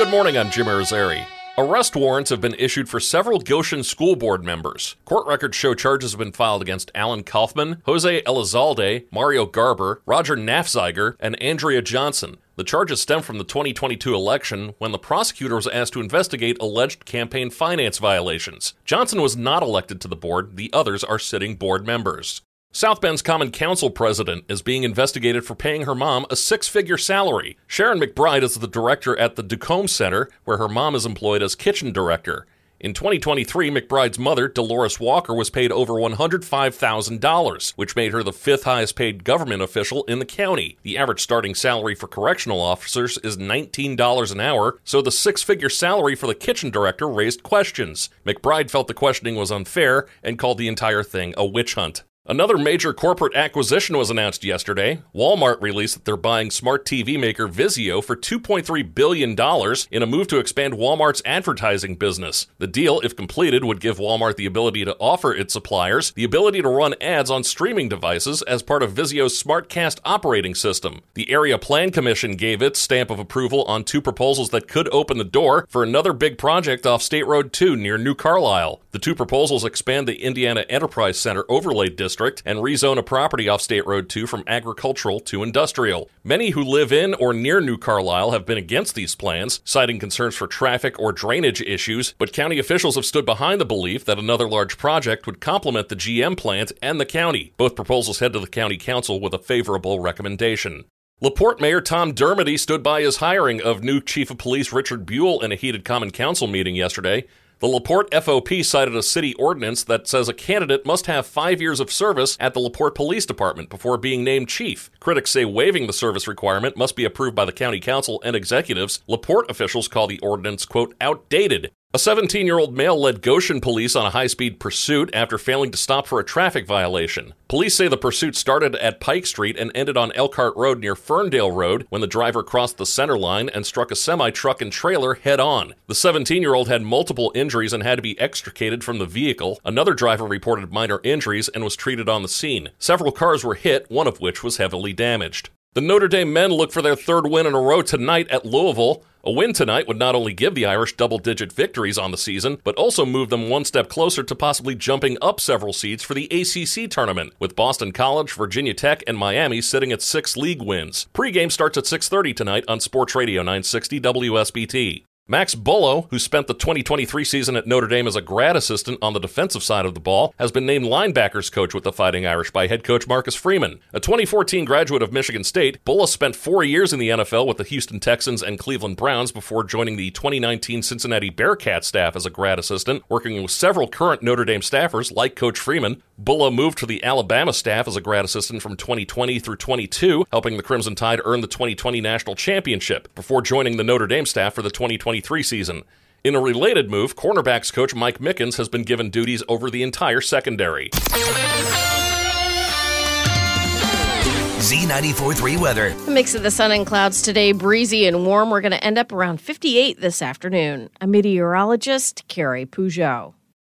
Good morning, I'm Jim Irizarry. Arrest warrants have been issued for several Goshen School Board members. Court records show charges have been filed against Alan Kaufman, Jose Elizalde, Mario Garber, Roger Nafziger, and Andrea Johnson. The charges stem from the 2022 election when the prosecutor was asked to investigate alleged campaign finance violations. Johnson was not elected to the board, the others are sitting board members. South Bend's Common Council president is being investigated for paying her mom a six figure salary. Sharon McBride is the director at the Ducomb Center, where her mom is employed as kitchen director. In 2023, McBride's mother, Dolores Walker, was paid over $105,000, which made her the fifth highest paid government official in the county. The average starting salary for correctional officers is $19 an hour, so the six figure salary for the kitchen director raised questions. McBride felt the questioning was unfair and called the entire thing a witch hunt. Another major corporate acquisition was announced yesterday. Walmart released that they're buying smart TV maker Vizio for $2.3 billion in a move to expand Walmart's advertising business. The deal, if completed, would give Walmart the ability to offer its suppliers the ability to run ads on streaming devices as part of Vizio's SmartCast operating system. The Area Plan Commission gave its stamp of approval on two proposals that could open the door for another big project off State Road 2 near New Carlisle. The two proposals expand the Indiana Enterprise Center overlay district district and rezone a property off State Road 2 from agricultural to industrial. Many who live in or near New Carlisle have been against these plans, citing concerns for traffic or drainage issues, but county officials have stood behind the belief that another large project would complement the GM plant and the county. Both proposals head to the county council with a favorable recommendation. LaPorte Mayor Tom Dermody stood by his hiring of new Chief of Police Richard Buell in a heated Common Council meeting yesterday. The LaPorte FOP cited a city ordinance that says a candidate must have five years of service at the LaPorte Police Department before being named chief. Critics say waiving the service requirement must be approved by the county council and executives. LaPorte officials call the ordinance, quote, outdated a 17 year old male led Goshen police on a high speed pursuit after failing to stop for a traffic violation. Police say the pursuit started at Pike Street and ended on Elkhart Road near Ferndale Road when the driver crossed the center line and struck a semi truck and trailer head on. The 17 year old had multiple injuries and had to be extricated from the vehicle. Another driver reported minor injuries and was treated on the scene. Several cars were hit, one of which was heavily damaged. The Notre Dame men look for their third win in a row tonight at Louisville. A win tonight would not only give the Irish double digit victories on the season, but also move them one step closer to possibly jumping up several seeds for the ACC tournament, with Boston College, Virginia Tech, and Miami sitting at six league wins. Pre-game starts at 6:30 tonight on Sports Radio 960 WSBT. Max Bullough, who spent the 2023 season at Notre Dame as a grad assistant on the defensive side of the ball, has been named linebackers coach with the Fighting Irish by head coach Marcus Freeman. A 2014 graduate of Michigan State, Bullough spent four years in the NFL with the Houston Texans and Cleveland Browns before joining the 2019 Cincinnati Bearcat staff as a grad assistant, working with several current Notre Dame staffers like Coach Freeman. Bullough moved to the Alabama staff as a grad assistant from 2020 through 22, helping the Crimson Tide earn the 2020 national championship before joining the Notre Dame staff for the 2023 season. In a related move, cornerbacks coach Mike Mickens has been given duties over the entire secondary. Z94.3 weather. A mix of the sun and clouds today, breezy and warm. We're going to end up around 58 this afternoon. A meteorologist, Carrie Peugeot.